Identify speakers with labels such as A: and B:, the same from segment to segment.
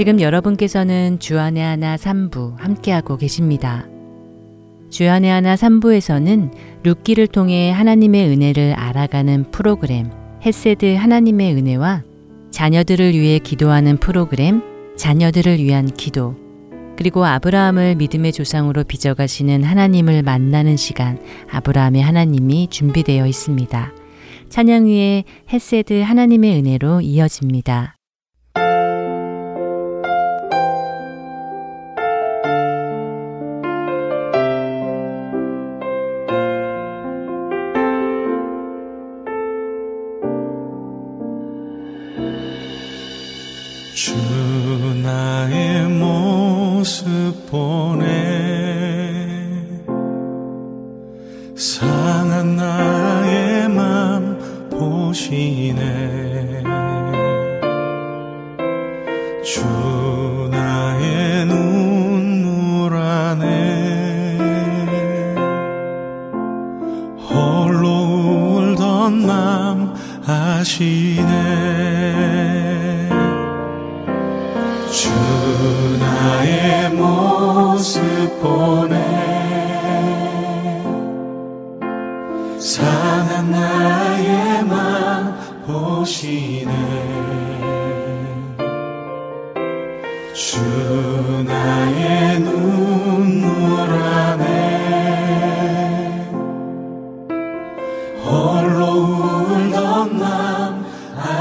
A: 지금 여러분께서는 주안의 하나 3부 함께하고 계십니다. 주안의 하나 3부에서는 룻기를 통해 하나님의 은혜를 알아가는 프로그램 햇세드 하나님의 은혜와 자녀들을 위해 기도하는 프로그램 자녀들을 위한 기도 그리고 아브라함을 믿음의 조상으로 빚어가시는 하나님을 만나는 시간 아브라함의 하나님이 준비되어 있습니다. 찬양 위에 햇세드 하나님의 은혜로 이어집니다.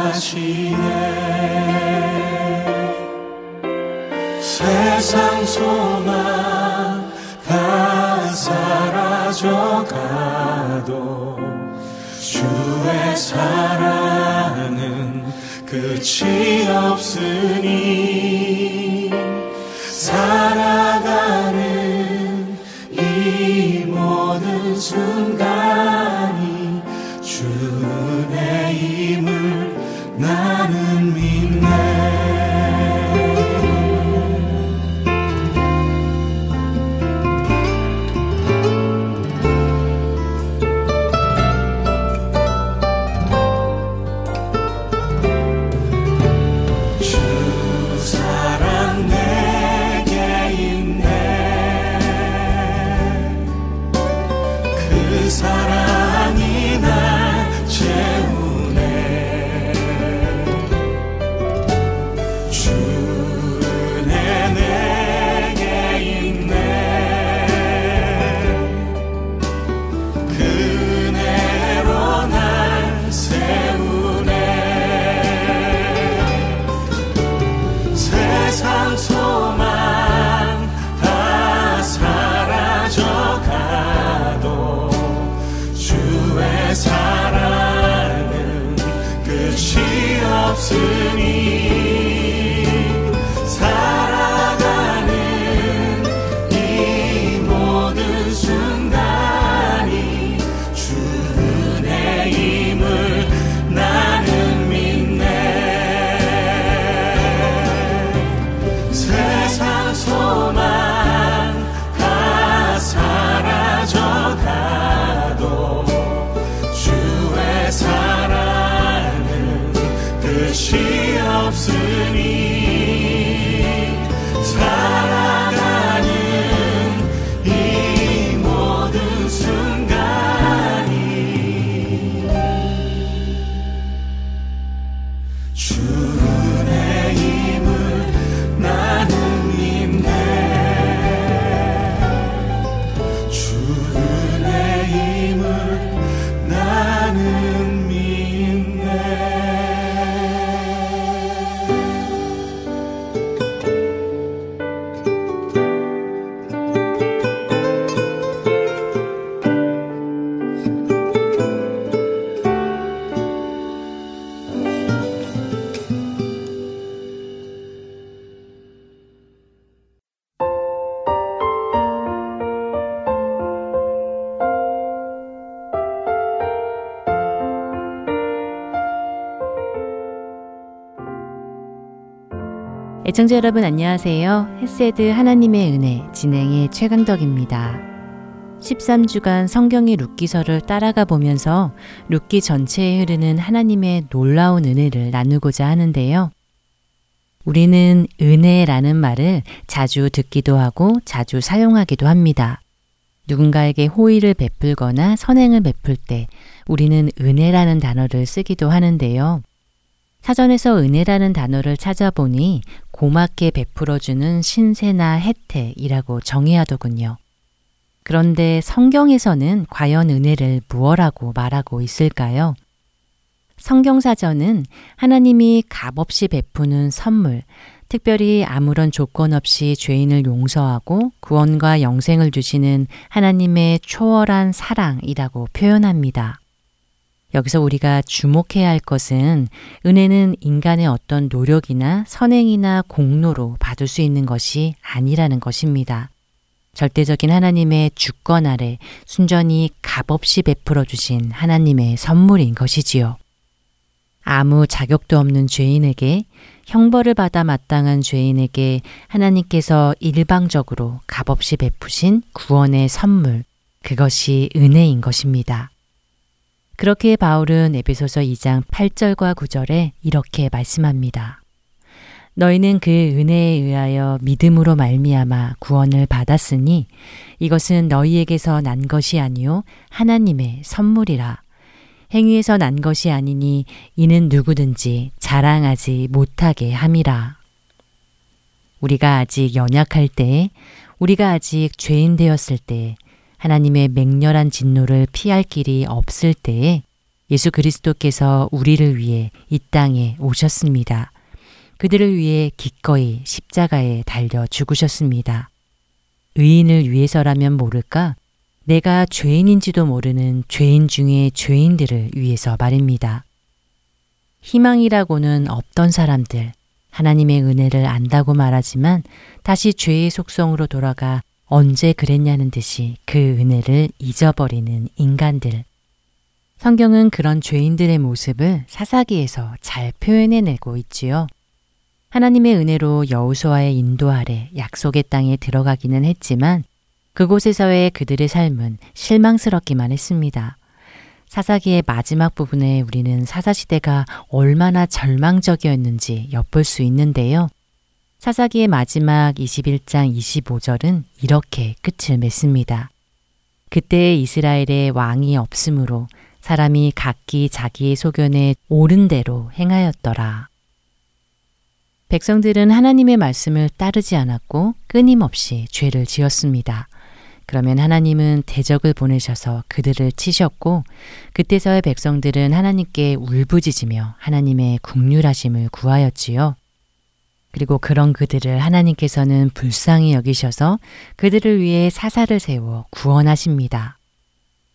A: 하시네 세상 소망 다 사라져가도 주의 사랑은 끝이 없으니 애청자 여러분 안녕하세요. 햇세드 하나님의 은혜 진행의 최강덕입니다. 13주간 성경의 룻기서를 따라가 보면서 룻기 전체에 흐르는 하나님의 놀라운 은혜를 나누고자 하는데요. 우리는 은혜라는 말을 자주 듣기도 하고 자주 사용하기도 합니다. 누군가에게 호의를 베풀거나 선행을 베풀 때 우리는 은혜라는 단어를 쓰기도 하는데요. 사전에서 은혜라는 단어를 찾아보니 고맙게 베풀어주는 신세나 혜택이라고 정의하더군요. 그런데 성경에서는 과연 은혜를 무엇라고 말하고 있을까요? 성경사전은 하나님이 값없이 베푸는 선물, 특별히 아무런 조건 없이 죄인을 용서하고 구원과 영생을 주시는 하나님의 초월한 사랑이라고 표현합니다. 여기서 우리가 주목해야 할 것은 은혜는 인간의 어떤 노력이나 선행이나 공로로 받을 수 있는 것이 아니라는 것입니다. 절대적인 하나님의 주권 아래 순전히 값없이 베풀어 주신 하나님의 선물인 것이지요. 아무 자격도 없는 죄인에게 형벌을 받아 마땅한 죄인에게 하나님께서 일방적으로 값없이 베푸신 구원의 선물, 그것이 은혜인 것입니다. 그렇게 바울은 에베소서 2장 8절과 9절에 이렇게 말씀합니다. 너희는 그 은혜에 의하여 믿음으로 말미암아 구원을 받았으니 이것은 너희에게서 난 것이 아니요 하나님의 선물이라. 행위에서 난 것이 아니니 이는 누구든지 자랑하지 못하게 함이라. 우리가 아직 연약할 때, 우리가 아직 죄인 되었을 때, 하나님의 맹렬한 진노를 피할 길이 없을 때에 예수 그리스도께서 우리를 위해 이 땅에 오셨습니다. 그들을 위해 기꺼이 십자가에 달려 죽으셨습니다. 의인을 위해서라면 모를까? 내가 죄인인지도 모르는 죄인 중의 죄인들을 위해서 말입니다. 희망이라고는 없던 사람들, 하나님의 은혜를 안다고 말하지만 다시 죄의 속성으로 돌아가 언제 그랬냐는 듯이 그 은혜를 잊어버리는 인간들. 성경은 그런 죄인들의 모습을 사사기에서 잘 표현해내고 있지요. 하나님의 은혜로 여우수와의 인도 아래 약속의 땅에 들어가기는 했지만 그곳에서의 그들의 삶은 실망스럽기만 했습니다. 사사기의 마지막 부분에 우리는 사사시대가 얼마나 절망적이었는지 엿볼 수 있는데요. 사사기의 마지막 21장 25절은 이렇게 끝을 맺습니다. 그때 이스라엘의 왕이 없으므로 사람이 각기 자기의 소견에 옳은 대로 행하였더라. 백성들은 하나님의 말씀을 따르지 않았고 끊임없이 죄를 지었습니다. 그러면 하나님은 대적을 보내셔서 그들을 치셨고 그때서의 백성들은 하나님께 울부짖으며 하나님의 국률하심을 구하였지요. 그리고 그런 그들을 하나님께서는 불쌍히 여기셔서 그들을 위해 사사를 세워 구원하십니다.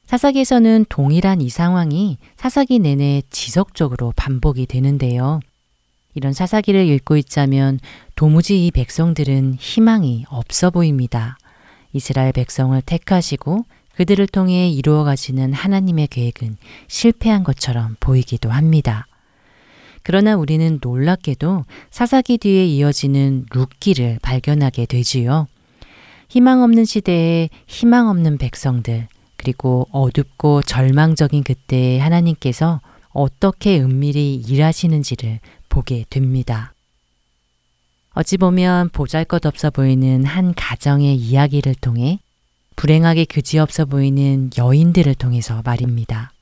A: 사사기에서는 동일한 이 상황이 사사기 내내 지속적으로 반복이 되는데요. 이런 사사기를 읽고 있자면 도무지 이 백성들은 희망이 없어 보입니다. 이스라엘 백성을 택하시고 그들을 통해 이루어 가시는 하나님의 계획은 실패한 것처럼 보이기도 합니다. 그러나 우리는 놀랍게도 사사기 뒤에 이어지는 룻기를 발견하게 되지요. 희망 없는 시대에 희망 없는 백성들, 그리고 어둡고 절망적인 그때에 하나님께서 어떻게 은밀히 일하시는지를 보게 됩니다. 어찌 보면 보잘 것 없어 보이는 한 가정의 이야기를 통해 불행하게 그지없어 보이는 여인들을 통해서 말입니다.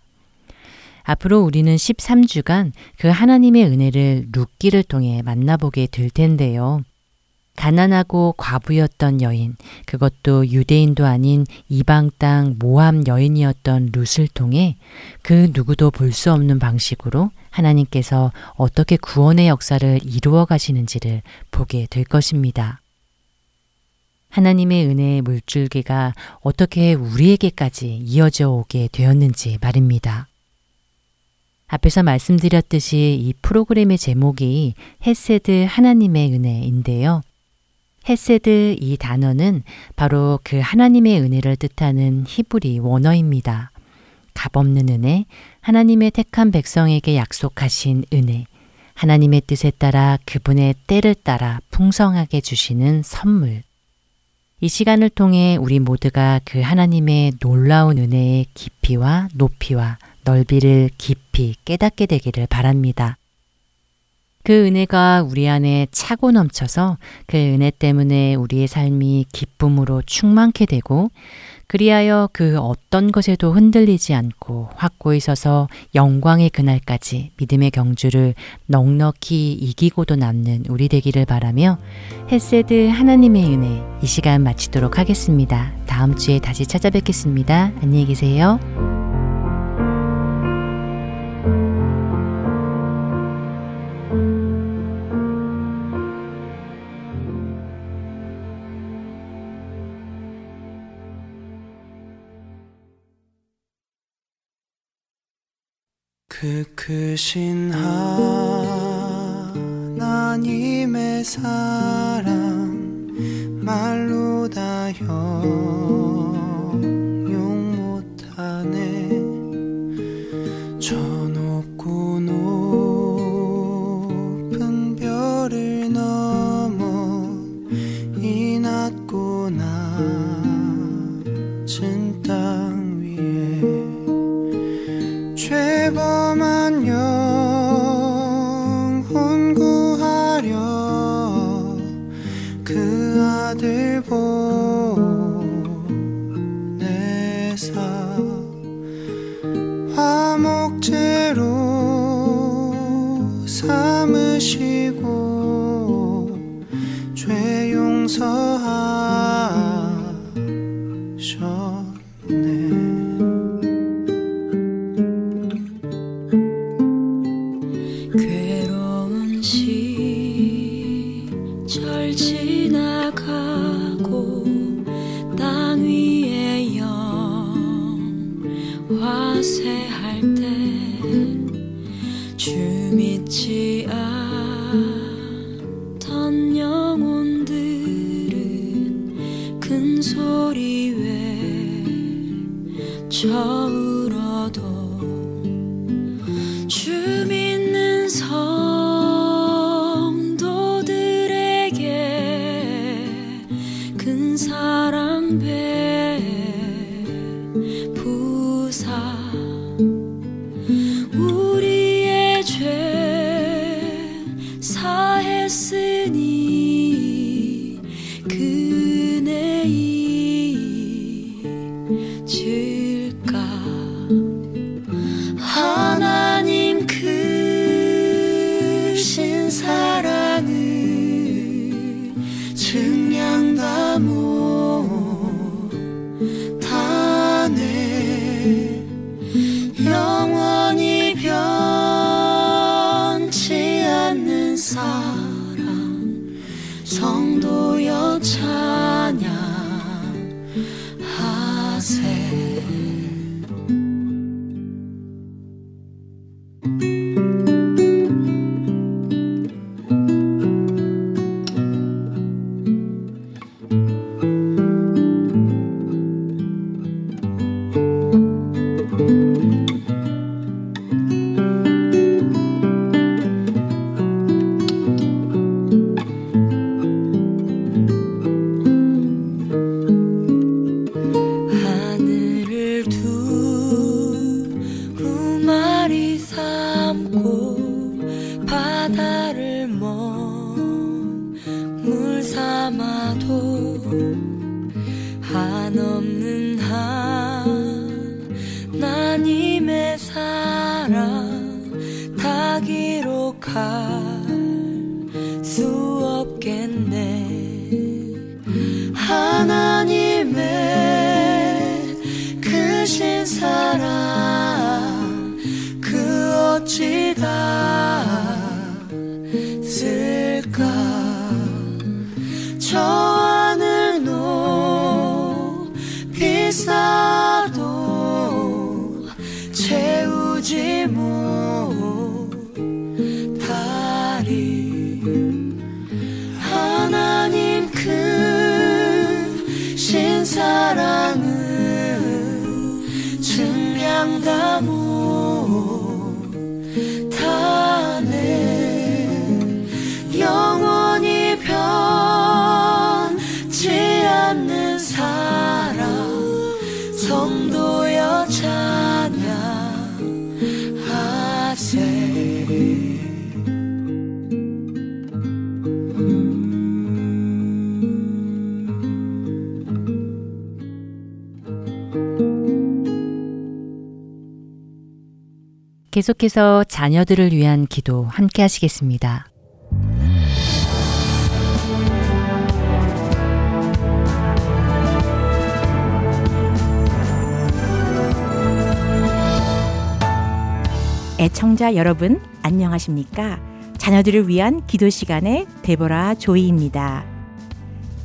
A: 앞으로 우리는 13주간 그 하나님의 은혜를 룻기를 통해 만나보게 될 텐데요. 가난하고 과부였던 여인, 그것도 유대인도 아닌 이방 땅 모함 여인이었던 룻을 통해 그 누구도 볼 수 없는 방식으로 하나님께서 어떻게 구원의 역사를 이루어 가시는지를 보게 될 것입니다. 하나님의 은혜의 물줄기가 어떻게 우리에게까지 이어져 오게 되었는지 말입니다. 앞에서 말씀드렸듯이 이 프로그램의 제목이 헤세드 하나님의 은혜인데요. 헤세드 이 단어는 바로 그 하나님의 은혜를 뜻하는 히브리 원어입니다. 값없는 은혜, 하나님의 택한 백성에게 약속하신 은혜, 하나님의 뜻에 따라 그분의 때를 따라 풍성하게 주시는 선물. 이 시간을 통해 우리 모두가 그 하나님의 놀라운 은혜의 깊이와 높이와 넓이를 깊이 깨닫게 되기를 바랍니다. 그 은혜가 우리 안에 차고 넘쳐서 그 은혜 때문에 우리의 삶이 기쁨으로 충만케 되고 그리하여 그 어떤 것에도 흔들리지 않고 확고히 서서 영광의 그날까지 믿음의 경주를 넉넉히 이기고도 남는 우리 되기를 바라며 헬세드 하나님의 은혜 이 시간 마치도록 하겠습니다. 다음 주에 다시 찾아뵙겠습니다. 안녕히 계세요.
B: 크신 하나님의 사랑 말로 다형 목제로 삼으시고 죄 용서
A: 계속해서 자녀들을 위한 기도 함께 하시겠습니다.
C: 애청자 여러분, 안녕하십니까? 자녀들을 위한 기도 시간의 데보라 조이입니다.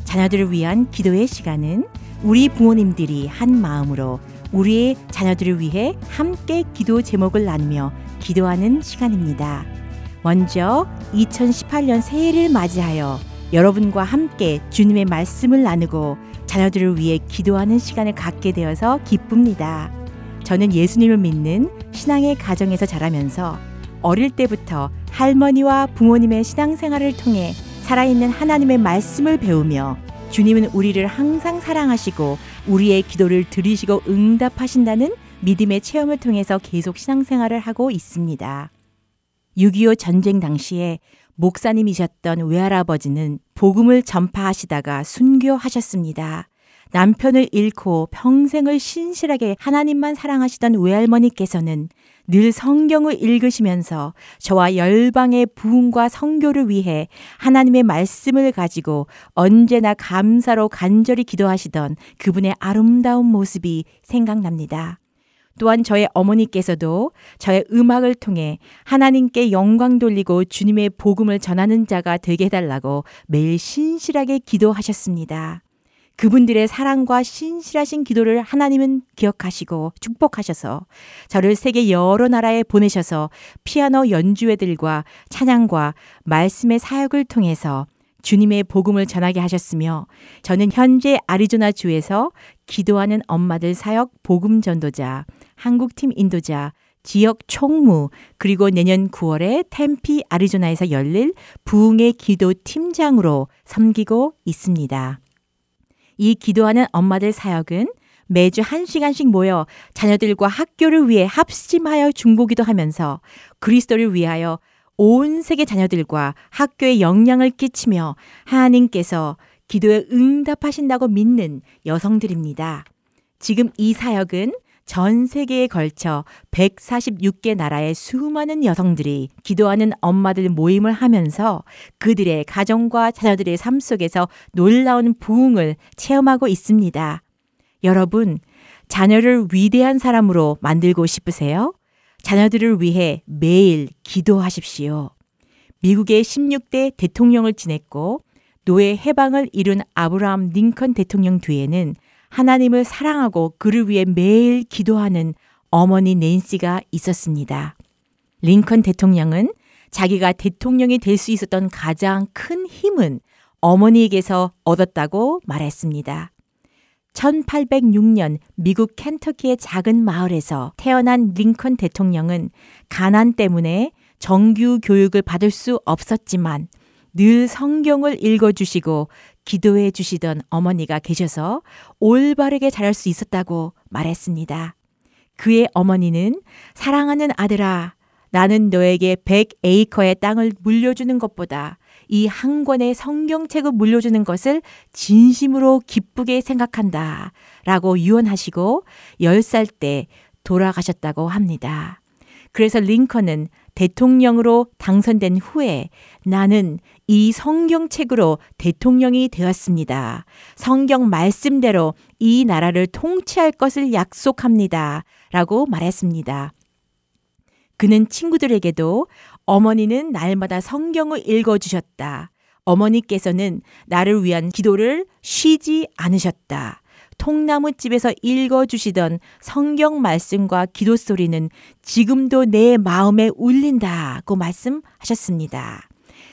C: 자녀들을 위한 기도의 시간은 우리 부모님들이 한 마음으로 우리의 자녀들을 위해 함께 기도 제목을 나누며 기도하는 시간입니다. 먼저 2018년 새해를 맞이하여 여러분과 함께 주님의 말씀을 나누고 자녀들을 위해 기도하는 시간을 갖게 되어서 기쁩니다. 저는 예수님을 믿는 신앙의 가정에서 자라면서 어릴 때부터 할머니와 부모님의 신앙생활을 통해 살아있는 하나님의 말씀을 배우며 주님은 우리를 항상 사랑하시고 우리의 기도를 들으시고 응답하신다는 믿음의 체험을 통해서 계속 신앙생활을 하고 있습니다. 6.25 전쟁 당시에 목사님이셨던 외할아버지는 복음을 전파하시다가 순교하셨습니다. 남편을 잃고 평생을 신실하게 하나님만 사랑하시던 외할머니께서는 늘 성경을 읽으시면서 저와 열방의 부흥과 성교를 위해 하나님의 말씀을 가지고 언제나 감사로 간절히 기도하시던 그분의 아름다운 모습이 생각납니다. 또한 저의 어머니께서도 저의 음악을 통해 하나님께 영광 돌리고 주님의 복음을 전하는 자가 되게 해달라고 매일 신실하게 기도하셨습니다. 그분들의 사랑과 신실하신 기도를 하나님은 기억하시고 축복하셔서 저를 세계 여러 나라에 보내셔서 피아노 연주회들과 찬양과 말씀의 사역을 통해서 주님의 복음을 전하게 하셨으며 저는 현재 아리조나 주에서 기도하는 엄마들 사역 복음 전도자, 한국팀 인도자, 지역 총무, 그리고 내년 9월에 템피 아리조나에서 열릴 부흥의 기도 팀장으로 섬기고 있습니다. 이 기도하는 엄마들 사역은 매주 한 시간씩 모여 자녀들과 학교를 위해 합심하여 중보기도 하면서 그리스도를 위하여 온 세계 자녀들과 학교에 영향을 끼치며 하나님께서 기도에 응답하신다고 믿는 여성들입니다. 지금 이 사역은 전 세계에 걸쳐 146개 나라의 수많은 여성들이 기도하는 엄마들 모임을 하면서 그들의 가정과 자녀들의 삶 속에서 놀라운 부흥을 체험하고 있습니다. 여러분, 자녀를 위대한 사람으로 만들고 싶으세요? 자녀들을 위해 매일 기도하십시오. 미국의 16대 대통령을 지냈고 노예 해방을 이룬 아브라함 링컨 대통령 뒤에는 하나님을 사랑하고 그를 위해 매일 기도하는 어머니 낸시가 있었습니다. 링컨 대통령은 자기가 대통령이 될 수 있었던 가장 큰 힘은 어머니에게서 얻었다고 말했습니다. 1806년 미국 켄터키의 작은 마을에서 태어난 링컨 대통령은 가난 때문에 정규 교육을 받을 수 없었지만 늘 성경을 읽어주시고 기도해 주시던 어머니가 계셔서 올바르게 자랄 수 있었다고 말했습니다. 그의 어머니는 사랑하는 아들아, 나는 너에게 100에이커의 땅을 물려주는 것보다 이 한 권의 성경책을 물려주는 것을 진심으로 기쁘게 생각한다. 라고 유언하시고 10살 때 돌아가셨다고 합니다. 그래서 링컨은 대통령으로 당선된 후에 나는 이 성경책으로 대통령이 되었습니다. 성경 말씀대로 이 나라를 통치할 것을 약속합니다. 라고 말했습니다. 그는 친구들에게도 어머니는 날마다 성경을 읽어주셨다. 어머니께서는 나를 위한 기도를 쉬지 않으셨다. 통나무집에서 읽어주시던 성경 말씀과 기도 소리는 지금도 내 마음에 울린다고 말씀하셨습니다.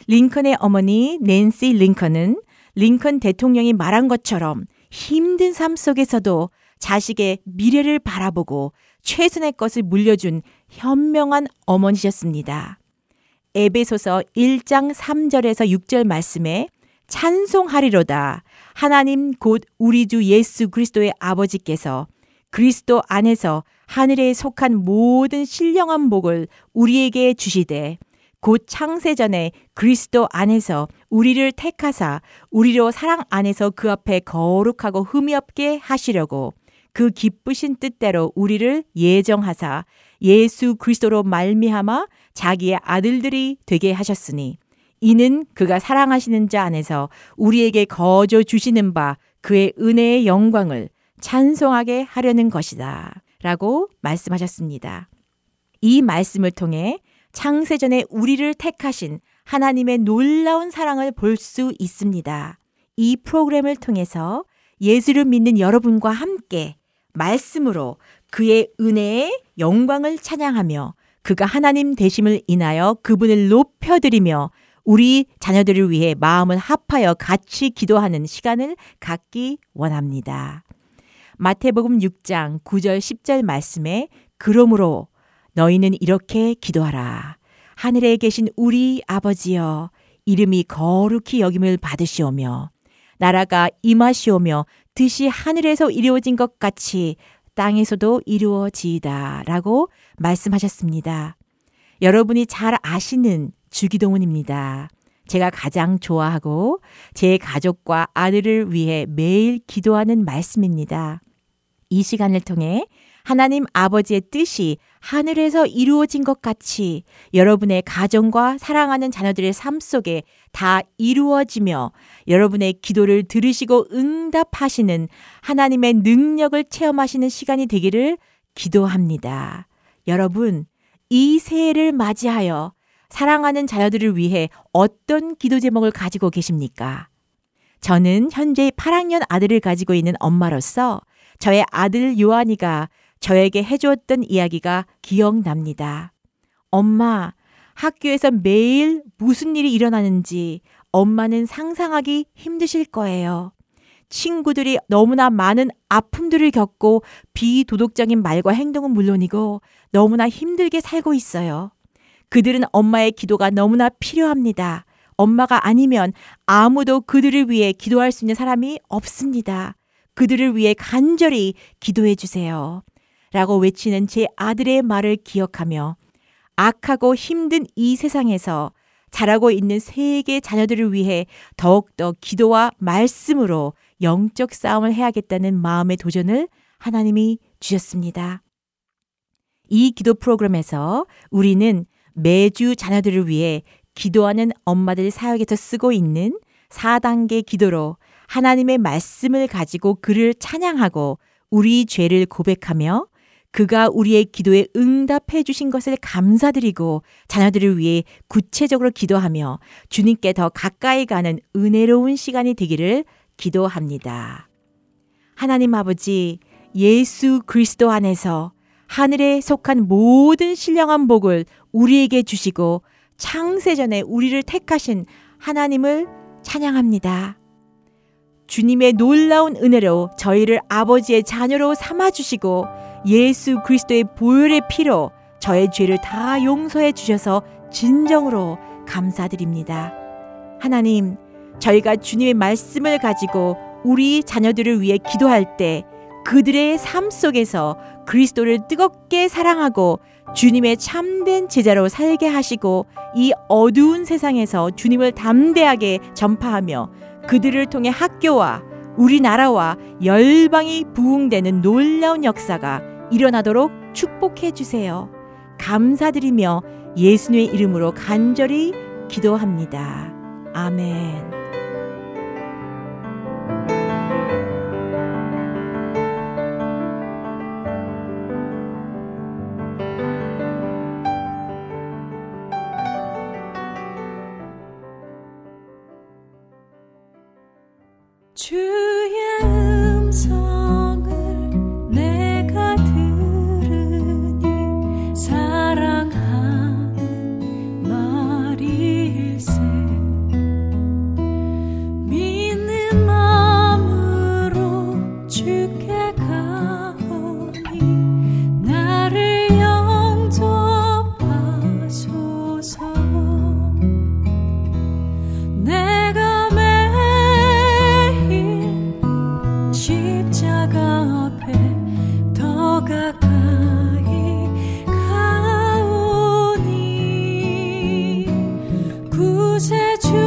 C: 링컨의 어머니 낸시 링컨은 링컨 대통령이 말한 것처럼 힘든 삶 속에서도 자식의 미래를 바라보고 최선의 것을 물려준 현명한 어머니셨습니다. 에베소서 1장 3절에서 6절 말씀에 찬송하리로다. 하나님 곧 우리 주 예수 그리스도의 아버지께서 그리스도 안에서 하늘에 속한 모든 신령한 복을 우리에게 주시되 곧 창세전에 그리스도 안에서 우리를 택하사 우리로 사랑 안에서 그 앞에 거룩하고 흠이 없게 하시려고 그 기쁘신 뜻대로 우리를 예정하사 예수 그리스도로 말미암아 자기의 아들들이 되게 하셨으니 이는 그가 사랑하시는 자 안에서 우리에게 거저 주시는 바 그의 은혜의 영광을 찬송하게 하려는 것이다. 라고 말씀하셨습니다. 이 말씀을 통해 창세전에 우리를 택하신 하나님의 놀라운 사랑을 볼 수 있습니다. 이 프로그램을 통해서 예수를 믿는 여러분과 함께 말씀으로 그의 은혜의 영광을 찬양하며 그가 하나님 되심을 인하여 그분을 높여드리며 우리 자녀들을 위해 마음을 합하여 같이 기도하는 시간을 갖기 원합니다. 마태복음 6장 9절 10절 말씀에 그러므로 너희는 이렇게 기도하라. 하늘에 계신 우리 아버지여 이름이 거룩히 여김을 받으시오며 나라가 임하시오며 뜻이 하늘에서 이루어진 것 같이 땅에서도 이루어지이다 라고 말씀하셨습니다. 여러분이 잘 아시는 주기도문입니다. 제가 가장 좋아하고 제 가족과 아들을 위해 매일 기도하는 말씀입니다. 이 시간을 통해 하나님 아버지의 뜻이 하늘에서 이루어진 것 같이 여러분의 가정과 사랑하는 자녀들의 삶 속에 다 이루어지며 여러분의 기도를 들으시고 응답하시는 하나님의 능력을 체험하시는 시간이 되기를 기도합니다. 여러분, 이 새해를 맞이하여 사랑하는 자녀들을 위해 어떤 기도 제목을 가지고 계십니까? 저는 현재 8학년 아들을 가지고 있는 엄마로서 저의 아들 요한이가 저에게 해주었던 이야기가 기억납니다. 엄마, 학교에서 매일 무슨 일이 일어나는지 엄마는 상상하기 힘드실 거예요. 친구들이 너무나 많은 아픔들을 겪고 비도덕적인 말과 행동은 물론이고 너무나 힘들게 살고 있어요. 그들은 엄마의 기도가 너무나 필요합니다. 엄마가 아니면 아무도 그들을 위해 기도할 수 있는 사람이 없습니다. 그들을 위해 간절히 기도해 주세요. 라고 외치는 제 아들의 말을 기억하며 악하고 힘든 이 세상에서 자라고 있는 세계 자녀들을 위해 더욱더 기도와 말씀으로 영적 싸움을 해야겠다는 마음의 도전을 하나님이 주셨습니다. 이 기도 프로그램에서 우리는 매주 자녀들을 위해 기도하는 엄마들 사역에서 쓰고 있는 4단계 기도로 하나님의 말씀을 가지고 그를 찬양하고 우리 죄를 고백하며 그가 우리의 기도에 응답해 주신 것을 감사드리고 자녀들을 위해 구체적으로 기도하며 주님께 더 가까이 가는 은혜로운 시간이 되기를 기도합니다. 하나님 아버지, 예수 그리스도 안에서 하늘에 속한 모든 신령한 복을 우리에게 주시고 창세전에 우리를 택하신 하나님을 찬양합니다. 주님의 놀라운 은혜로 저희를 아버지의 자녀로 삼아주시고 예수 그리스도의 보혈의 피로 저의 죄를 다 용서해 주셔서 진정으로 감사드립니다. 하나님, 저희가 주님의 말씀을 가지고 우리 자녀들을 위해 기도할 때 그들의 삶 속에서 그리스도를 뜨겁게 사랑하고 주님의 참된 제자로 살게 하시고 이 어두운 세상에서 주님을 담대하게 전파하며 그들을 통해 학교와 우리나라와 열방이 부흥되는 놀라운 역사가 일어나도록 축복해 주세요. 감사드리며 예수님의 이름으로 간절히 기도합니다. 아멘. 주세 주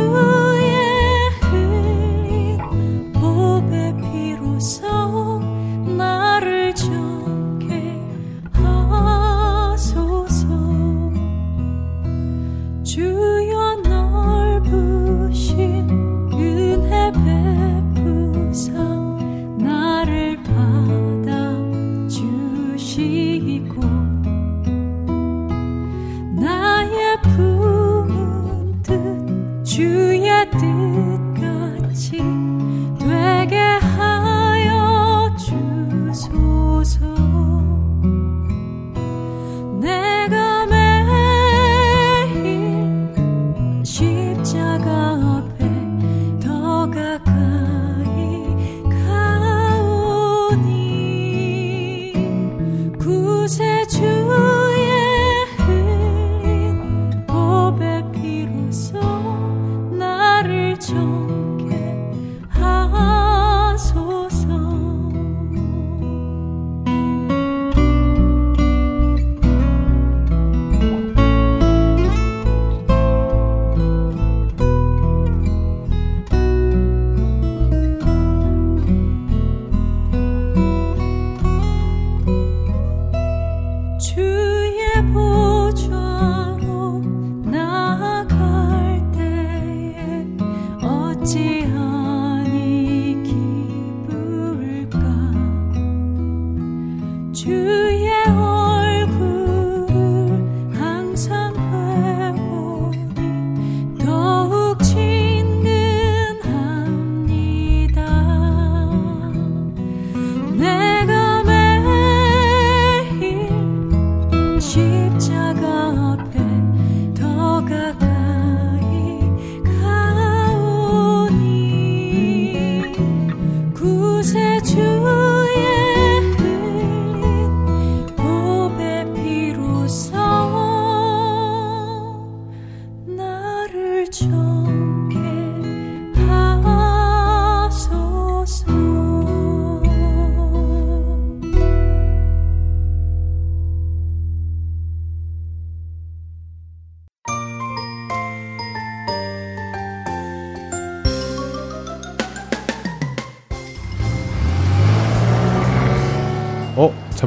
C: 这个。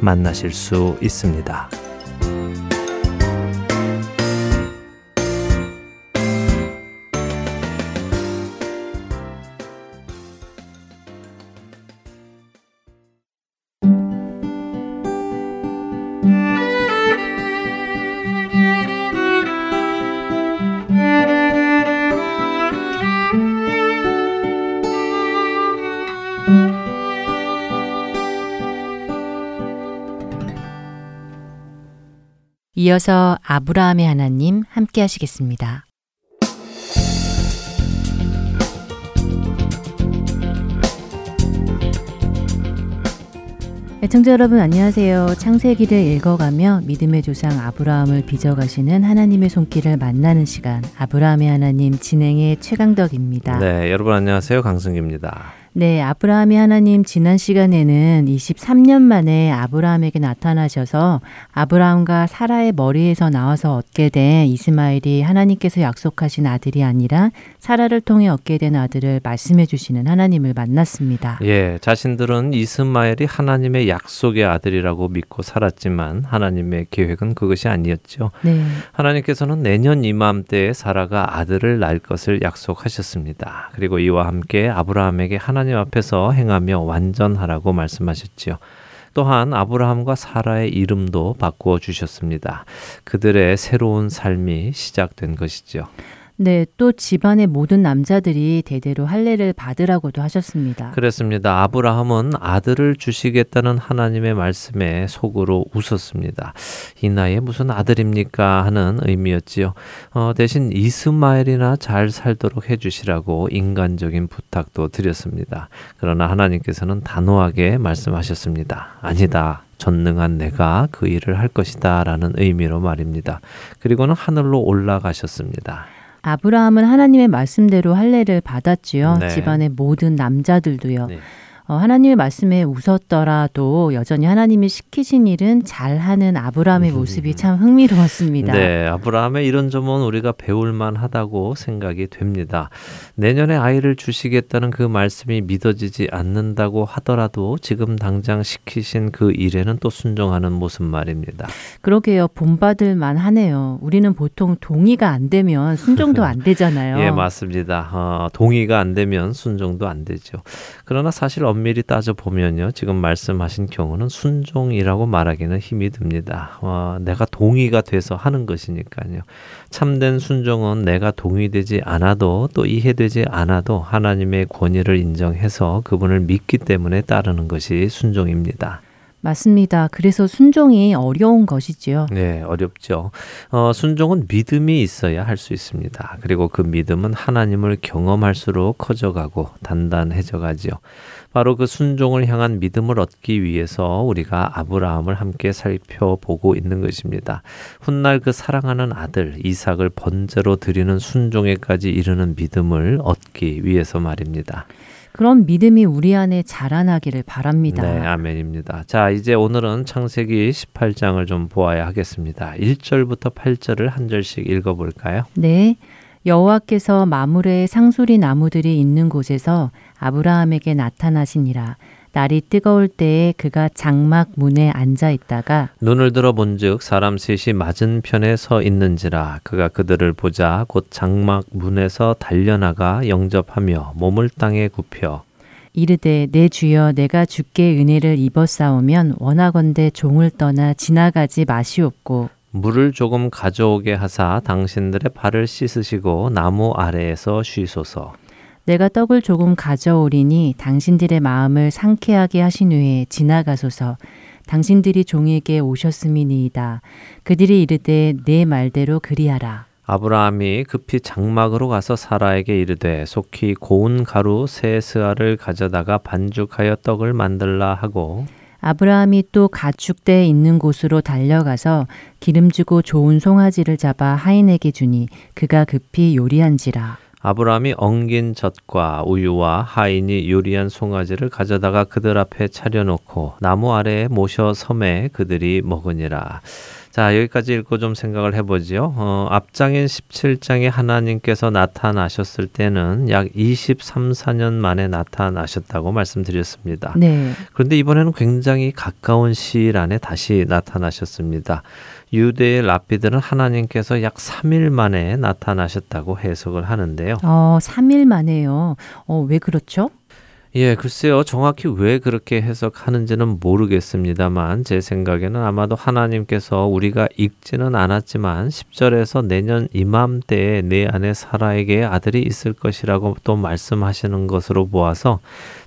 D: 만나실 수 있습니다.
A: 이어서 아브라함의 하나님 함께 하시겠습니다. 애청자 여러분 안녕하세요. 창세기를 읽어가며 믿음의 조상 아브라함을 빚어가시는 하나님의 손길을 만나는 시간 아브라함의 하나님 진행의 최강덕입니다.
D: 네, 여러분 안녕하세요. 강승기입니다.
A: 네, 아브라함이 하나님 지난 시간에는 23년 만에 아브라함에게 나타나셔서 아브라함과 사라의 머리에서 나와서 얻게 된 이스마엘이 하나님께서 약속하신 아들이 아니라 사라를 통해 얻게 된 아들을 말씀해 주시는 하나님을 만났습니다.
D: 예, 자신들은 이스마엘이 하나님의 약속의 아들이라고 믿고 살았지만 하나님의 계획은 그것이 아니었죠.
A: 네.
D: 하나님께서는 내년 이맘때에 사라가 아들을 낳을 것을 약속하셨습니다. 그리고 이와 함께 아브라함에게 하나님 하나님 앞에서 행하며 완전하라고 말씀하셨지요. 또한 아브라함과 사라의 이름도 바꾸어 주셨습니다. 그들의 새로운 삶이 시작된 것이죠.
A: 네, 또 집안의 모든 남자들이 대대로 할례를 받으라고도 하셨습니다.
D: 그렇습니다. 아브라함은 아들을 주시겠다는 하나님의 말씀에 속으로 웃었습니다. 이 나이에 무슨 아들입니까 하는 의미였지요. 어, 대신 이스마엘이나 잘 살도록 해주시라고 인간적인 부탁도 드렸습니다. 그러나 하나님께서는 단호하게 말씀하셨습니다. 아니다. 전능한 내가 그 일을 할 것이다 라는 의미로 말입니다. 그리고는 하늘로 올라가셨습니다.
A: 아브라함은 하나님의 말씀대로 할례를 받았지요.
D: 네.
A: 집안의 모든 남자들도요.
D: 네.
A: 어, 하나님의 말씀에 웃었더라도 여전히 하나님이 시키신 일은 잘하는 아브라함의 모습이 참 흥미로웠습니다.
D: 네, 아브라함의 이런 점은 우리가 배울 만 하다고 생각이 됩니다. 내년에 아이를 주시겠다는 그 말씀이 믿어지지 않는다고 하더라도 지금 당장 시키신 그 일에는 또 순종하는 모습 말입니다.
A: 그러게요. 본받을 만 하네요. 우리는 보통 동의가 안 되면 순종도 안 되잖아요.
D: 예, 맞습니다. 어, 동의가 안 되면 순종도 안 되죠. 그러나 사실 엄 밀히 따져 보면요, 지금 말씀하신 경우는 순종이라고 말하기는 힘이 듭니다. 어, 내가 동의가 돼서 하는 것이니까요. 참된 순종은 내가 동의되지 않아도 또 이해되지 않아도 하나님의 권위를 인정해서 그분을 믿기 때문에 따르는 것이 순종입니다.
A: 맞습니다. 그래서 순종이 어려운 것이지요.
D: 네, 어렵죠. 어, 순종은 믿음이 있어야 할 수 있습니다. 그리고 그 믿음은 하나님을 경험할수록 커져가고 단단해져 가지요. 바로 그 순종을 향한 믿음을 얻기 위해서 우리가 아브라함을 함께 살펴보고 있는 것입니다. 훗날 그 사랑하는 아들 이삭을 번제로 드리는 순종에까지 이르는 믿음을 얻기 위해서 말입니다.
A: 그런 믿음이 우리 안에 자라나기를 바랍니다.
D: 네, 아멘입니다. 자, 이제 오늘은 창세기 18장을 좀 보아야 하겠습니다. 1절부터 8절을 한 절씩 읽어 볼까요?
A: 네. 여호와께서 마물의 상수리 나무들이 있는 곳에서 아브라함에게 나타나시니라. 날이 뜨거울 때에 그가 장막 문에 앉아 있다가
D: 눈을 들어 본즉 사람 셋이 맞은 편에 서 있는지라 그가 그들을 보자 곧 장막 문에서 달려나가 영접하며 몸을 땅에 굽혀
A: 이르되 내 주여 내가 주께 은혜를 입었사오면 원하건대 종을 떠나 지나가지 마시옵고
D: 물을 조금 가져오게 하사 당신들의 발을 씻으시고 나무 아래에서 쉬소서.
A: 내가 떡을 조금 가져오리니 당신들의 마음을 상쾌하게 하신 후에 지나가소서. 당신들이 종에게 오셨음이니이다. 그들이 이르되 내 말대로 그리하라.
D: 아브라함이 급히 장막으로 가서 사라에게 이르되 속히 고운 가루 세 스아를 가져다가 반죽하여 떡을 만들라 하고
A: 아브라함이 또 가축대에 있는 곳으로 달려가서 기름지고 좋은 송아지를 잡아 하인에게 주니 그가 급히 요리한지라.
D: 아브라함이 엉긴 젖과 우유와 하인이 요리한 송아지를 가져다가 그들 앞에 차려놓고 나무 아래에 모셔 섬에 그들이 먹으니라. 자, 여기까지 읽고 좀 생각을 해보지요. 어, 앞장인 17장에 하나님께서 나타나셨을 때는 약 23, 4년 만에 나타나셨다고 말씀드렸습니다.
A: 네.
D: 그런데 이번에는 굉장히 가까운 시일 안에 다시 나타나셨습니다. 유대의 랍비들은 하나님께서 약 3일 만에 나타나셨다고 해석을 하는데요.
A: 어, 3일 만에요. 어, 왜 그렇죠?
D: 예, 글쎄요. 정확히 왜 그렇게 해석하는지는 모르겠습니다만 제 생각에는 아마도 하나님께서 우리가 읽지는 않았지만 10절에서 내년 이맘때에 내 안에 사라에게 아들이 있을 것이라고 또 말씀하시는 것으로 보아서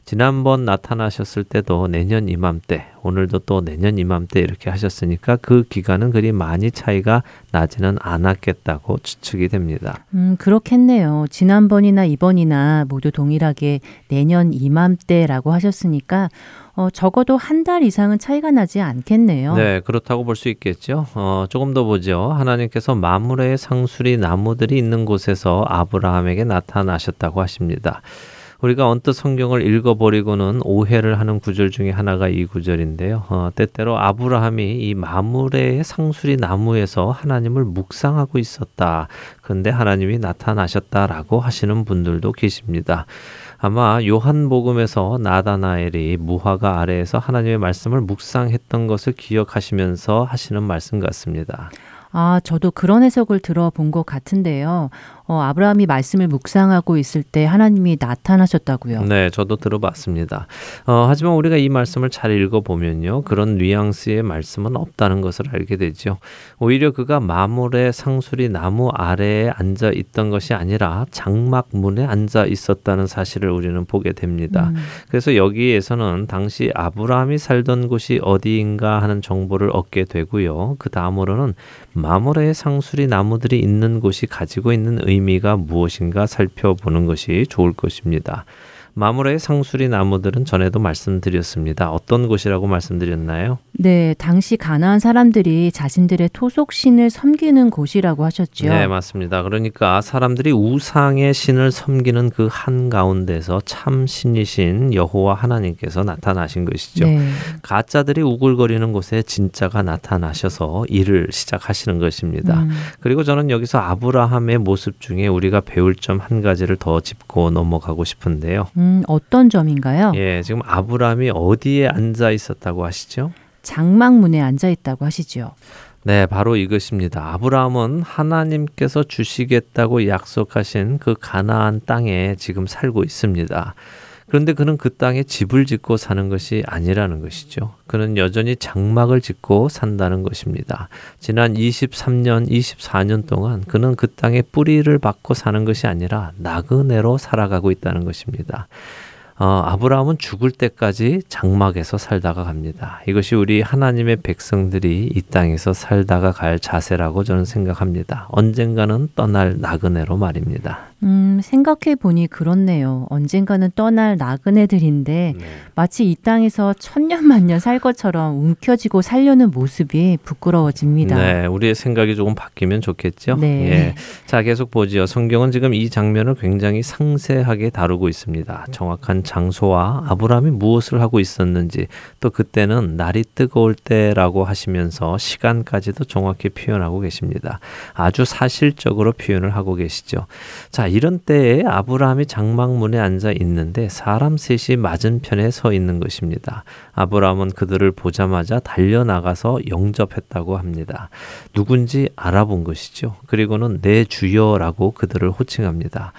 D: 지난번 나타나셨을 때도 내년 이맘때, 오늘도 또 내년 이맘때 이렇게 하셨으니까 그 기간은 그리 많이 차이가 나지는 않았겠다고 추측이 됩니다.
A: 음, 그렇겠네요. 지난번이나 이번이나 모두 동일하게 내년 이맘때라고 하셨으니까 어, 적어도 한 달 이상은 차이가 나지 않겠네요.
D: 네, 그렇다고 볼 수 있겠죠. 어, 조금 더 보죠. 하나님께서 마물의 상수리 나무들이 있는 곳에서 아브라함에게 나타나셨다고 하십니다. 우리가 언뜻 성경을 읽어버리고는 오해를 하는 구절 중에 하나가 이 구절인데요. 어, 때때로 아브라함이 이 마물의 상수리 나무에서 하나님을 묵상하고 있었다. 그런데 하나님이 나타나셨다라고 하시는 분들도 계십니다. 아마 요한복음에서 나다나엘이 무화과 아래에서 하나님의 말씀을 묵상했던 것을 기억하시면서 하시는 말씀 같습니다.
A: 아, 저도 그런 해석을 들어본 것 같은데요. 어, 아브라함이 말씀을 묵상하고 있을 때 하나님이 나타나셨다고요.
D: 네, 저도 들어봤습니다. 어, 하지만 우리가 이 말씀을 잘 읽어보면요. 그런 뉘앙스의 말씀은 없다는 것을 알게 되죠. 오히려 그가 마물의 상수리 나무 아래에 앉아 있던 것이 아니라 장막 문에 앉아 있었다는 사실을 우리는 보게 됩니다. 음. 그래서 여기에서는 당시 아브라함이 살던 곳이 어디인가 하는 정보를 얻게 되고요. 그 다음으로는 마물의 상수리 나무들이 있는 곳이 가지고 있는 의미가 무엇인가 살펴보는 것이 좋을 것입니다. 마물의 상수리 나무들은 전에도 말씀드렸습니다. 어떤 곳이라고 말씀드렸나요?
A: 네, 당시 가나안 사람들이 자신들의 토속 신을 섬기는 곳이라고 하셨죠.
D: 네, 맞습니다. 그러니까 사람들이 우상의 신을 섬기는 그 한 가운데서 참 신이신 여호와 하나님께서 나타나신 것이죠. 네. 가짜들이 우글거리는 곳에 진짜가 나타나셔서 일을 시작하시는 것입니다. 음. 그리고 저는 여기서 아브라함의 모습 중에 우리가 배울 점 한 가지를 더 짚고 넘어가고 싶은데요.
A: 음, 어떤 점인가요?
D: 예, 지금 아브라함이 어디에 앉아 있었다고 하시죠?
A: 장막문에 앉아 있다고 하시죠.
D: 네, 바로 이것입니다. 아브라함은 하나님께서 주시겠다고 약속하신 그 가나안 땅에 지금 살고 있습니다. 그런데 그는 그 땅에 집을 짓고 사는 것이 아니라는 것이죠. 그는 여전히 장막을 짓고 산다는 것입니다. 지난 23년, 24년 동안 그는 그 땅에 뿌리를 받고 사는 것이 아니라 나그네로 살아가고 있다는 것입니다. 어, 아브라함은 죽을 때까지 장막에서 살다가 갑니다. 이것이 우리 하나님의 백성들이 이 땅에서 살다가 갈 자세라고 저는 생각합니다. 언젠가는 떠날 나그네로 말입니다.
A: 음, 생각해 보니 그렇네요. 언젠가는 떠날 나그네들인데 네. 마치 이 땅에서 천년 만년 살 것처럼 움켜쥐고 살려는 모습이 부끄러워집니다.
D: 네, 우리의 생각이 조금 바뀌면 좋겠죠.
A: 네.
D: 예. 자, 계속 보지요. 성경은 지금 이 장면을 굉장히 상세하게 다루고 있습니다. 정확한 장소와 아브라함이 무엇을 하고 있었는지 또 그때는 날이 뜨거울 때라고 하시면서 시간까지도 정확히 표현하고 계십니다. 아주 사실적으로 표현을 하고 계시죠. 자, 이런 때에 아브라함이 장막문에 앉아 있는데 사람 셋이 맞은편에 서 있는 것입니다. 아브라함은 그들을 보자마자 달려나가서 영접했다고 합니다. 누군지 알아본 것이죠. 그리고는 내 주여라고 그들을 호칭합니다.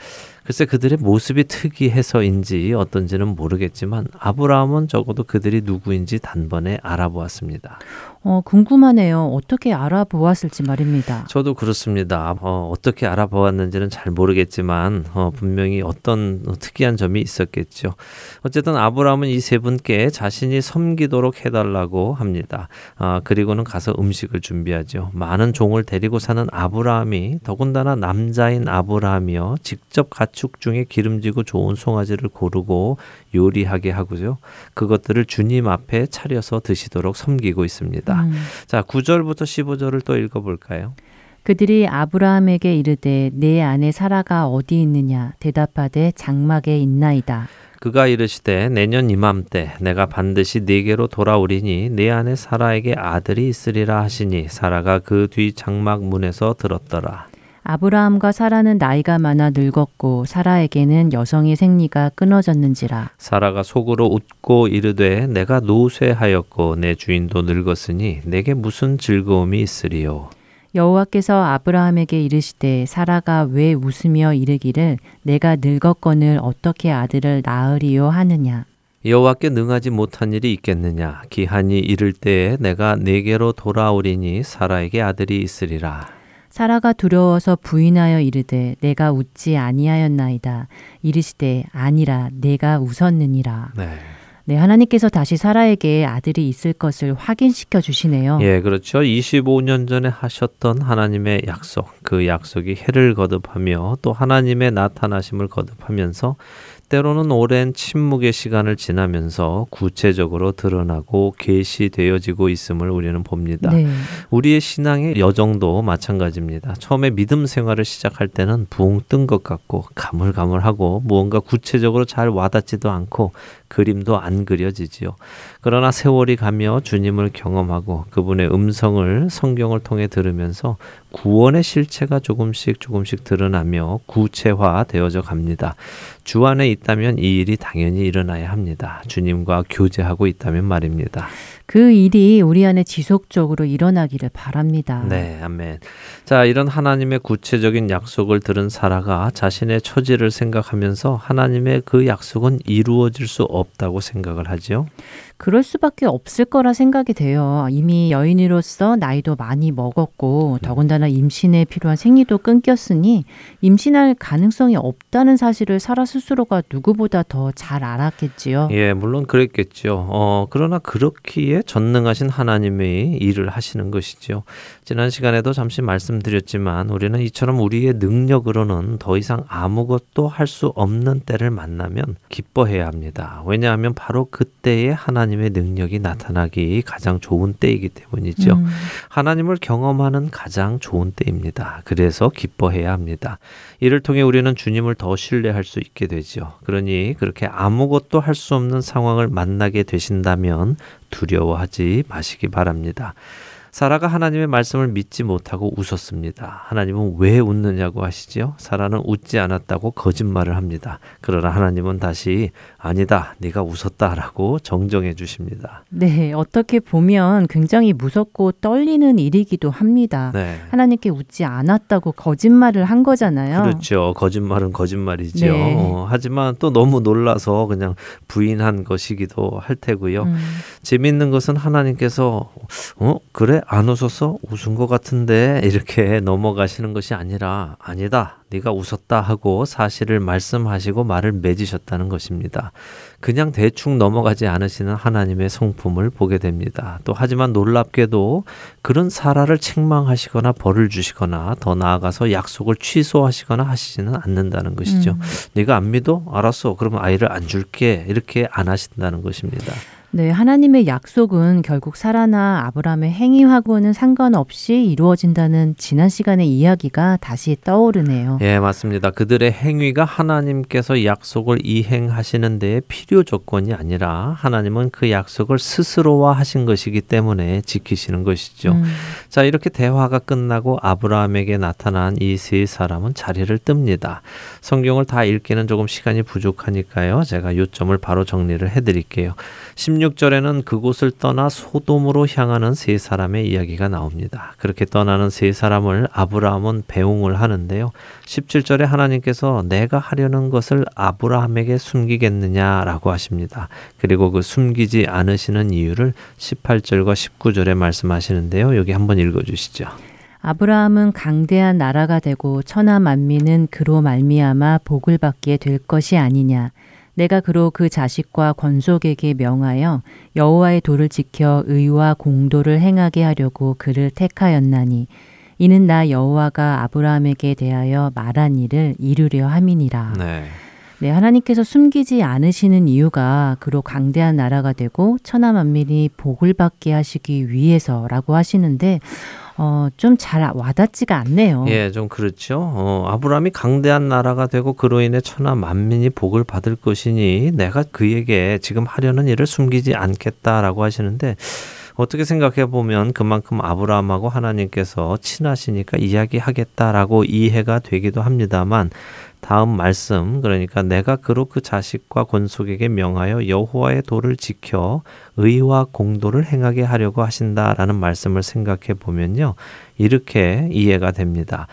D: 글쎄 그들의 모습이 특이해서인지 어떤지는 모르겠지만 아브라함은 적어도 그들이 누구인지 단번에 알아보았습니다.
A: 어, 궁금하네요. 어떻게 알아보았을지 말입니다.
D: 저도 그렇습니다. 어, 떻게 알아보았는지는 잘 모르겠지만 어, 분명히 어떤 특이한 점이 있었겠죠. 어쨌든 아브라함은 이 세 분께 자신이 섬기도록 해달라고 합니다. 아, 그리고는 가서 음식을 준비하죠. 많은 종을 데리고 사는 아브라함이 더군다나 남자인 아브라함이요 직접 가축 중에 기름지고 좋은 송아지를 고르고 요리하게 하고요. 그것들을 주님 앞에 차려서 드시도록 섬기고 있습니다. 음. 자, 9절부터 15절을 또 읽어 볼까요?
A: 그들이 아브라함에게 이르되 내 아내 사라가 어디 있느냐 대답하되 장막에 있나이다.
D: 그가 이르시되 내년 이맘때 내가 반드시 네게로 돌아오리니 내 안에 사라에게 아들이 있으리라 하시니 사라가 그 뒤 장막 문에서 들었더라.
A: 아브라함과 사라는 나이가 많아 늙었고 사라에게는 여성의 생리가 끊어졌는지라.
D: 사라가 속으로 웃고 이르되 내가 노쇠하였고 내 주인도 늙었으니 내게 무슨 즐거움이 있으리요?
A: 여호와께서 아브라함에게 이르시되 사라가 왜 웃으며 이르기를 내가 늙었거늘 어떻게 아들을 낳으리요 하느냐?
D: 여호와께 능하지 못한 일이 있겠느냐? 기한이 이를 때에 내가 내게로 돌아오리니 사라에게 아들이 있으리라
A: 사라가 두려워서 부인하여 이르되 내가 웃지 아니하였나이다. 이르시되 아니라 내가 웃었느니라. 네. 네, 하나님께서 다시 사라에게 아들이 있을 것을 확인시켜 주시네요.
D: 예, 그렇죠. 25년 전에 하셨던 하나님의 약속, 그 약속이 해를 거듭하며 또 하나님의 나타나심을 거듭하면서 때로는 오랜 침묵의 시간을 지나면서 구체적으로 드러나고 계시되어지고 있음을 우리는 봅니다. 네. 우리의 신앙의 여정도 마찬가지입니다. 처음에 믿음 생활을 시작할 때는 붕 뜬 것 같고 가물가물하고 무언가 구체적으로 잘 와닿지도 않고 그림도 안 그려지지요. 그러나 세월이 가며 주님을 경험하고 그분의 음성을 성경을 통해 들으면서 구원의 실체가 조금씩 조금씩 드러나며 구체화 되어져 갑니다. 주 안에 있다면 이 일이 당연히 일어나야 합니다. 주님과 교제하고 있다면 말입니다.
A: 그 일이 우리 안에 지속적으로 일어나기를 바랍니다.
D: 네, 아멘. 자, 이런 하나님의 구체적인 약속을 들은 사라가 자신의 처지를 생각하면서 하나님의 그 약속은 이루어질 수 없 다고 생각을 하지요.
A: 그럴 수밖에 없을 거라 생각이 돼요. 이미 여인으로서 나이도 많이 먹었고 더군다나 임신에 필요한 생리도 끊겼으니 임신할 가능성이 없다는 사실을 사라 스스로가 누구보다 더 잘 알았겠지요.
D: 예, 물론 그랬겠죠. 어, 그러나 그렇기에 전능하신 하나님의 일을 하시는 것이죠. 지난 시간에도 잠시 말씀드렸지만 우리는 이처럼 우리의 능력으로는 더 이상 아무것도 할 수 없는 때를 만나면 기뻐해야 합니다. 왜냐하면 바로 그때에 하나님 의 능력이 나타나기 가장 좋은 때이기 때문이죠. 음. 하나님을 경험하는 가장 좋은 때입니다. 그래서 기뻐해야 합니다. 이를 통해 우리는 주님을 더 신뢰할 수 있게 되죠. 그러니 그렇게 아무것도 할 수 없는 상황을 만나게 되신다면 두려워하지 마시기 바랍니다. 사라가 하나님의 말씀을 믿지 못하고 웃었습니다. 하나님은 왜 웃느냐고 하시지요? 사라는 웃지 않았다고 거짓말을 합니다. 그러나 하나님은 다시 아니다. 네가 웃었다라고 정정해 주십니다.
A: 네, 어떻게 보면 굉장히 무섭고 떨리는 일이기도 합니다. 네. 하나님께 웃지 않았다고 거짓말을 한 거잖아요.
D: 그렇죠. 거짓말은 거짓말이죠. 네. 어, 하지만 또 너무 놀라서 그냥 부인한 것이기도 할 테고요. 음. 재미있는 것은 하나님께서 어 그래 안 웃었어? 웃은 것 같은데 이렇게 넘어가시는 것이 아니라 아니다. 네가 웃었다 하고 사실을 말씀하시고 말을 맺으셨다는 것입니다. 그냥 대충 넘어가지 않으시는 하나님의 성품을 보게 됩니다. 또 하지만 놀랍게도 그런 사라를 책망하시거나 벌을 주시거나 더 나아가서 약속을 취소하시거나 하시지는 않는다는 것이죠. 음. 네가 안 믿어? 알았어. 그러면 아이를 안 줄게. 이렇게 안 하신다는 것입니다.
A: 네, 하나님의 약속은 결국 사라나 아브라함의 행위하고는 상관없이 이루어진다는 지난 시간의 이야기가 다시 떠오르네요.
D: 예, 맞습니다. 그들의 행위가 하나님께서 약속을 이행하시는 데에 필요 조건이 아니라 하나님은 그 약속을 스스로와 하신 것이기 때문에 지키시는 것이죠. 음. 자, 이렇게 대화가 끝나고 아브라함에게 나타난 이 세 사람은 자리를 뜹니다. 성경을 다 읽기는 조금 시간이 부족하니까요. 제가 요점을 바로 정리를 해 드릴게요. 16절에는 그곳을 떠나 소돔으로 향하는 세 사람의 이야기가 나옵니다. 그렇게 떠나는 세 사람을 아브라함은 배웅을 하는데요. 17절에 하나님께서 내가 하려는 것을 아브라함에게 숨기겠느냐라고 하십니다. 그리고 그 숨기지 않으시는 이유를 18절과 19절에 말씀하시는데요. 여기 한번 읽어 주시죠.
A: 아브라함은 강대한 나라가 되고 천하 만민은 그로 말미암아 복을 받게 될 것이 아니냐. 내가 그로 그 자식과 권속에게 명하여 여호와의 도를 지켜 의와 공도를 행하게 하려고 그를 택하였나니 이는 나 여호와가 아브라함에게 대하여 말한 일을 이루려 함이니라.
D: 네.
A: 네, 하나님께서 숨기지 않으시는 이유가 그로 강대한 나라가 되고 천하 만민이 복을 받게 하시기 위해서라고 하시는데 어, 좀 잘 와닿지가 않네요.
D: 예, 좀 그렇죠. 어, 아브라함이 강대한 나라가 되고 그로 인해 천하 만민이 복을 받을 것이니 내가 그에게 지금 하려는 일을 숨기지 않겠다라고 하시는데 어떻게 생각해 보면 그만큼 아브라함하고 하나님께서 친하시니까 이야기하겠다라고 이해가 되기도 합니다만 다음 말씀 그러니까 내가 그로 그 자식과 권속에게 명하여 여호와의 도를 지켜 의와 공도를 행하게 하려고 하신다라는 말씀을 생각해 보면요 이렇게 이해가 됩니다.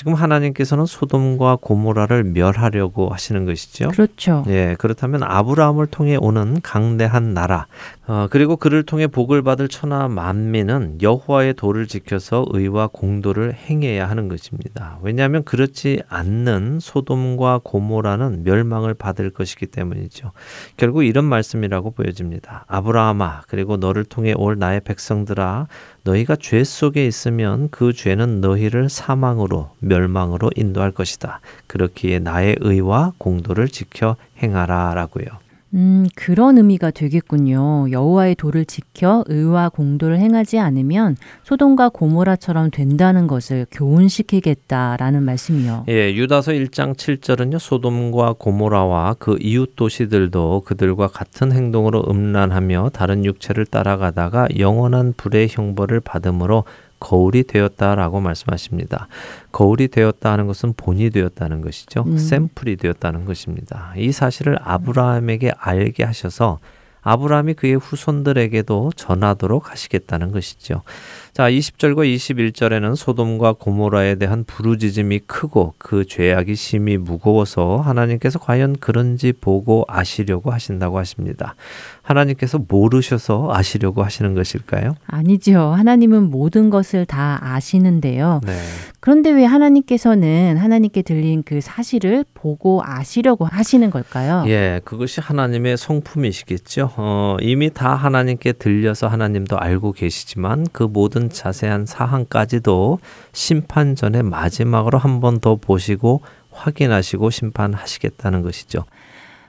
D: 지금 하나님께서는 소돔과 고모라를 멸하려고 하시는 것이죠.
A: 그렇죠.
D: 예, 그렇다면 아브라함을 통해 오는 강대한 나라, 어, 그리고 그를 통해 복을 받을 천하 만민은 여호와의 도를 지켜서 의와 공도를 행해야 하는 것입니다. 왜냐하면 그렇지 않는 소돔과 고모라는 멸망을 받을 것이기 때문이죠. 결국 이런 말씀이라고 보여집니다. 아브라함아, 그리고 너를 통해 올 나의 백성들아, 너희가 죄 속에 있으면 그 죄는 너희를 사망으로 멸망으로 인도할 것이다. 그렇기에 나의 의와 공도를 지켜 행하라라고요.
A: 음, 그런 의미가 되겠군요. 여호와의 도를 지켜 의와 공도를 행하지 않으면 소돔과 고모라처럼 된다는 것을 교훈시키겠다라는 말씀이요.
D: 예, 유다서 1장 7절은요. 소돔과 고모라와 그 이웃 도시들도 그들과 같은 행동으로 음란하며 다른 육체를 따라가다가 영원한 불의 형벌을 받음으로 거울이 되었다라고 말씀하십니다. 거울이 되었다 하는 것은 본이 되었다는 것이죠.
A: 음.
D: 샘플이 되었다는 것입니다. 이 사실을 아브라함에게 알게 하셔서 아브라함이 그의 후손들에게도 전하도록 하시겠다는 것이죠. 자, 20절과 21절에는 소돔과 고모라에 대한 부르짖음이 크고 그 죄악이 심히 무거워서 하나님께서 과연 그런지 보고 아시려고 하신다고 하십니다. 하나님께서 모르셔서 아시려고 하시는 것일까요?
A: 아니지요. 하나님은 모든 것을 다 아시는데요.
D: 네.
A: 그런데 왜 하나님께서는 하나님께 들린 그 사실을 보고 아시려고 하시는 걸까요?
D: 예, 그것이 하나님의 성품이시겠죠. 어, 이미 다 하나님께 들려서 하나님도 알고 계시지만 그 모든 자세한 사항까지도 심판 전에 마지막으로 한 번 더 보시고 확인하시고 심판하시겠다는 것이죠.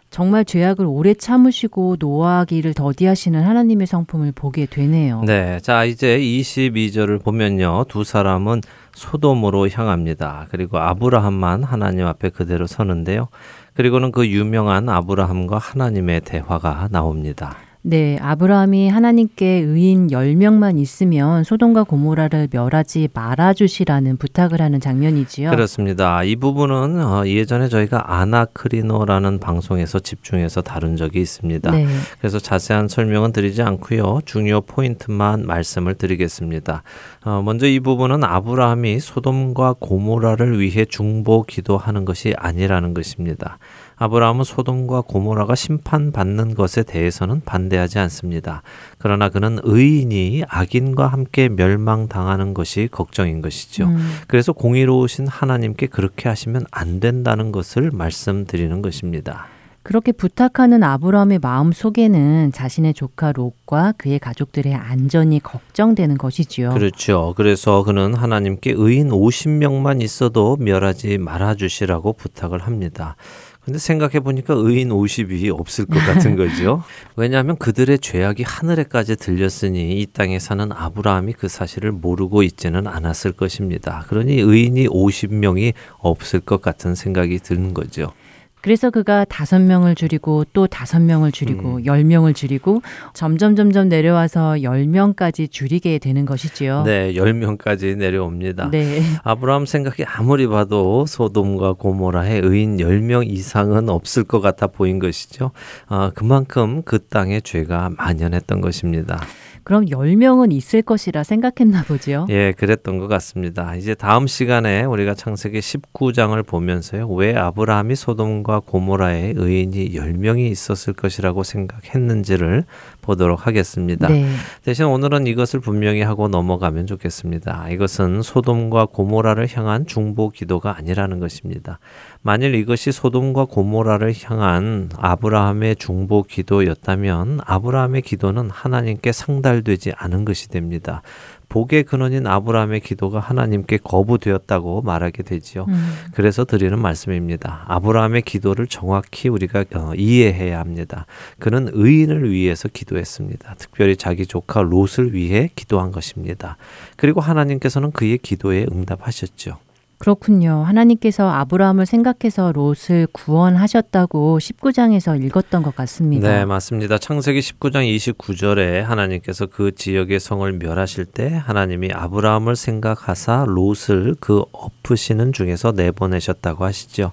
A: 정말 죄악을 오래 참으시고 노하기를 더디하시는 하나님의 성품을 보게 되네요.
D: 네. 자, 이제 22절을 보면요. 두 사람은 소돔으로 향합니다. 그리고 아브라함만 하나님 앞에 그대로 서는데요. 그리고는 그 유명한 아브라함과 하나님의 대화가 나옵니다.
A: 네, 아브라함이 하나님께 의인 10명만 있으면 소돔과 고모라를 멸하지 말아 주시라는 부탁을 하는 장면이지요.
D: 그렇습니다. 이 부분은 어, 예전에 저희가 아나크리노라는 방송에서 집중해서 다룬 적이 있습니다.
A: 네.
D: 그래서 자세한 설명은 드리지 않고요. 중요 포인트만 말씀을 드리겠습니다. 어, 먼저 이 부분은 아브라함이 소돔과 고모라를 위해 중보 기도하는 것이 아니라는 것입니다. 아브라함은 소돔과 고모라가 심판받는 것에 대해서는 반대하지 않습니다. 그러나 그는 의인이 악인과 함께 멸망당하는 것이 걱정인 것이죠.
A: 음,
D: 그래서 공의로우신 하나님께 그렇게 하시면 안 된다는 것을 말씀드리는 것입니다.
A: 그렇게 부탁하는 아브라함의 마음 속에는 자신의 조카 롯과 그의 가족들의 안전이 걱정되는 것이지요.
D: 그렇죠. 그래서 그는 하나님께 의인 50명만 있어도 멸하지 말아 주시라고 부탁을 합니다. 근데 생각해 보니까 의인 50이 없을 것 같은 거죠. 왜냐하면 그들의 죄악이 하늘에까지 들렸으니 이 땅에 사는 아브라함이 그 사실을 모르고 있지는 않았을 것입니다. 그러니 의인이 50명이 없을 것 같은 생각이 드는 거죠.
A: 그래서 그가 다섯 명을 줄이고 또 다섯 명을 줄이고
D: 음.
A: 열 명을 줄이고 점점 점점 내려와서 열 명까지 줄이게 되는 것이지요.
D: 네, 10명까지 내려옵니다.
A: 네.
D: 아브라함 생각이 아무리 봐도 소돔과 고모라의 의인 10명 이상은 없을 것 같아 보인 것이죠. 아, 그만큼 그 땅에 죄가 만연했던 것입니다.
A: 그럼 열 명은 있을 것이라 생각했나 보죠.
D: 예, 그랬던 것 같습니다. 이제 다음 시간에 우리가 창세기 19장을 보면서요. 왜 아브라함이 소돔과 고모라의 의인이 10명이 있었을 것이라고 생각했는지를 보도록 하겠습니다.
A: 네.
D: 대신 오늘은 이것을 분명히 하고 넘어가면 좋겠습니다. 이것은 소돔과 고모라를 향한 중보 기도가 아니라는 것입니다. 만일 이것이 소돔과 고모라를 향한 아브라함의 중보 기도였다면 아브라함의 기도는 하나님께 상달되지 않은 것이 됩니다. 복의 근원인 아브라함의 기도가 하나님께 거부되었다고 말하게 되지요.
A: 음.
D: 그래서 드리는 말씀입니다. 아브라함의 기도를 정확히 우리가 어, 이해해야 합니다. 그는 의인을 위해서 기도했습니다. 특별히 자기 조카 롯을 위해 기도한 것입니다. 그리고 하나님께서는 그의 기도에 응답하셨죠.
A: 그렇군요. 하나님께서 아브라함을 생각해서 롯을 구원하셨다고 19장에서 읽었던 것 같습니다.
D: 네, 맞습니다. 창세기 19장 29절에 하나님께서 그 지역의 성을 멸하실 때 하나님이 아브라함을 생각하사 롯을 그 엎으시는 중에서 내보내셨다고 하시죠.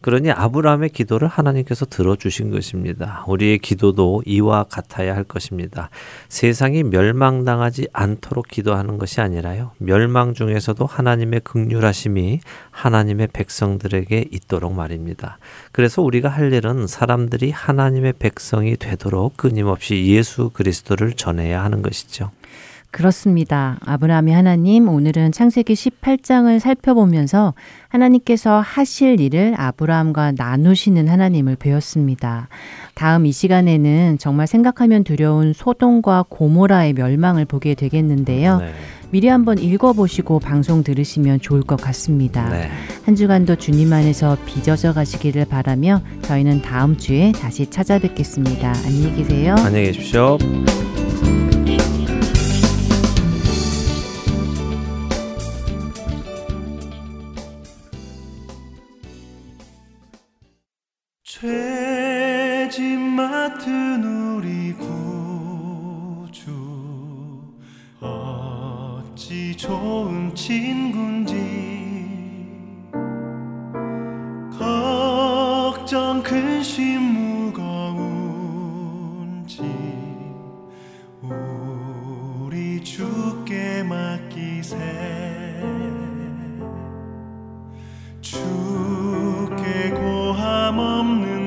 D: 그러니 아브라함의 기도를 하나님께서 들어주신 것입니다. 우리의 기도도 이와 같아야 할 것입니다. 세상이 멸망당하지 않도록 기도하는 것이 아니라요. 멸망 중에서도 하나님의 극률하심이 하나님의 백성들에게 있도록 말입니다. 그래서 우리가 할 일은 사람들이 하나님의 백성이 되도록 끊임없이 예수 그리스도를 전해야 하는 것이죠.
A: 그렇습니다. 아브라함이 하나님, 오늘은 창세기 18장을 살펴보면서 하나님께서 하실 일을 아브라함과 나누시는 하나님을 배웠습니다. 다음 이 시간에는 정말 생각하면 두려운 소돔과 고모라의 멸망을 보게 되겠는데요.
D: 네.
A: 미리 한번 읽어보시고 방송 들으시면 좋을 것 같습니다.
D: 네.
A: 한 주간도 주님 안에서 빚어져 가시기를 바라며 저희는 다음 주에 다시 찾아뵙겠습니다. 안녕히 계세요.
D: 안녕히 계십시오.
E: 죄짐 맡은 우리 구주. 어찌 좋은 친군지. 걱정 근심 무거운지. 우리 주께 맡기세 주께 고함 없는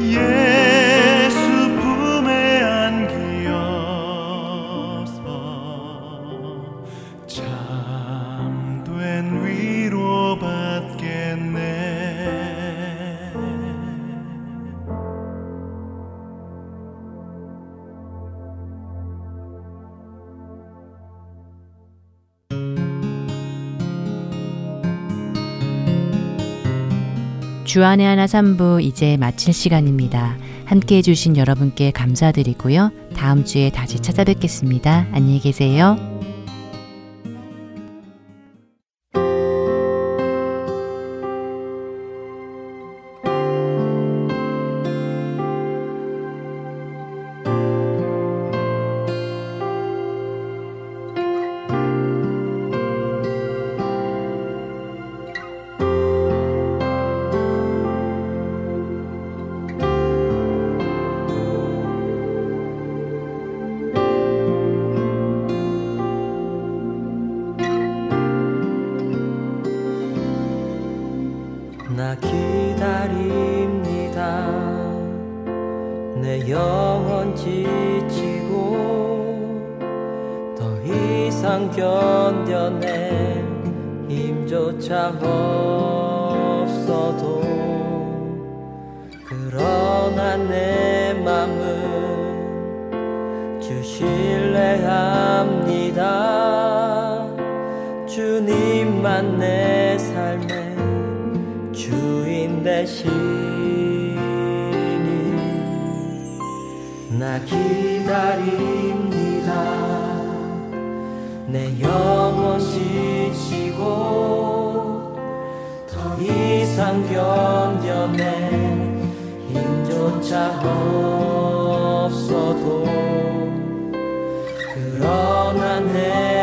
E: 夜。
A: 주안의 하나 3부 이제 마칠 시간입니다. 함께 해주신 여러분께 감사드리고요. 다음 주에 다시 찾아뵙겠습니다. 안녕히 계세요.
B: 이상 견뎌내 힘조차 없어도 그러나 내